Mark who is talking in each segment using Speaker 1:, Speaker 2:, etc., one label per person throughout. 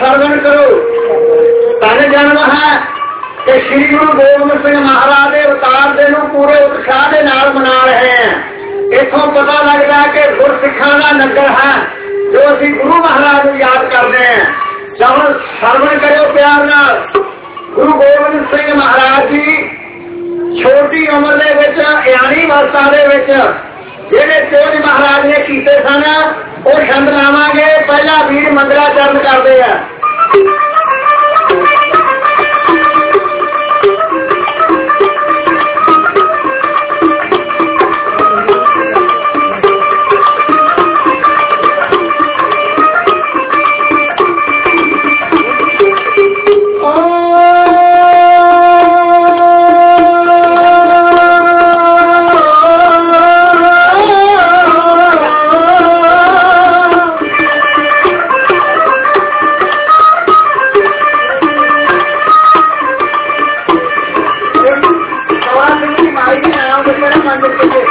Speaker 1: ਸਰਵਣ ਕਰੋ। ਤਨ ਜਨਮ ਹੈ ਕਿ ਸ੍ਰੀ ਗੁਰੂ ਗੋਬਿੰਦ ਸਿੰਘ ਮਹਾਰਾਜ ਦੇ ਅਵਤਾਰ ਦੇ ਨੂੰ ਪੂਰੇ ਉਤਸ਼ਾਹ ਦੇ ਨਾਲ ਮਨਾ ਰਹੇ ਹਾਂ। ਇਥੋਂ ਪਤਾ ਲੱਗਦਾ ਕਿ ਗੁਰਸਿੱਖਾਂ ਦਾ ਨਗਰ ਹੈ, ਜੋ ਅਸੀਂ ਗੁਰੂ ਮਹਾਰਾਜ ਨੂੰ ਯਾਦ ਕਰਦੇ ਹਾਂ। ਜਦੋਂ ਸਰਵਣ ਕਰਿਓ ਪਿਆਰ ਨਾਲ। ਗੁਰੂ ਗੋਬਿੰਦ ਸਿੰਘ ਮਹਾਰਾਜ ਜੀ, ਛੋਟੀ ਉਮਰ ਦੇ ਵਿੱਚ ਇਆਣੀ ਅਵਸਥਾ ਦੇ ਵਿੱਚ, ਜਿਹੜੇ ਚੋਜ ਮਹਾਰਾਜ ਨੇ ਕੀਤੇ ਸਨ ਉਹ ਸ਼ਬਦ ਲਾਵਾਂਗੇ ਪਹਿਲਾ ਵੀਰ ਮੰਦਰਾਚਰਨ ਕਰਦੇ ਆ।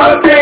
Speaker 1: Sunday.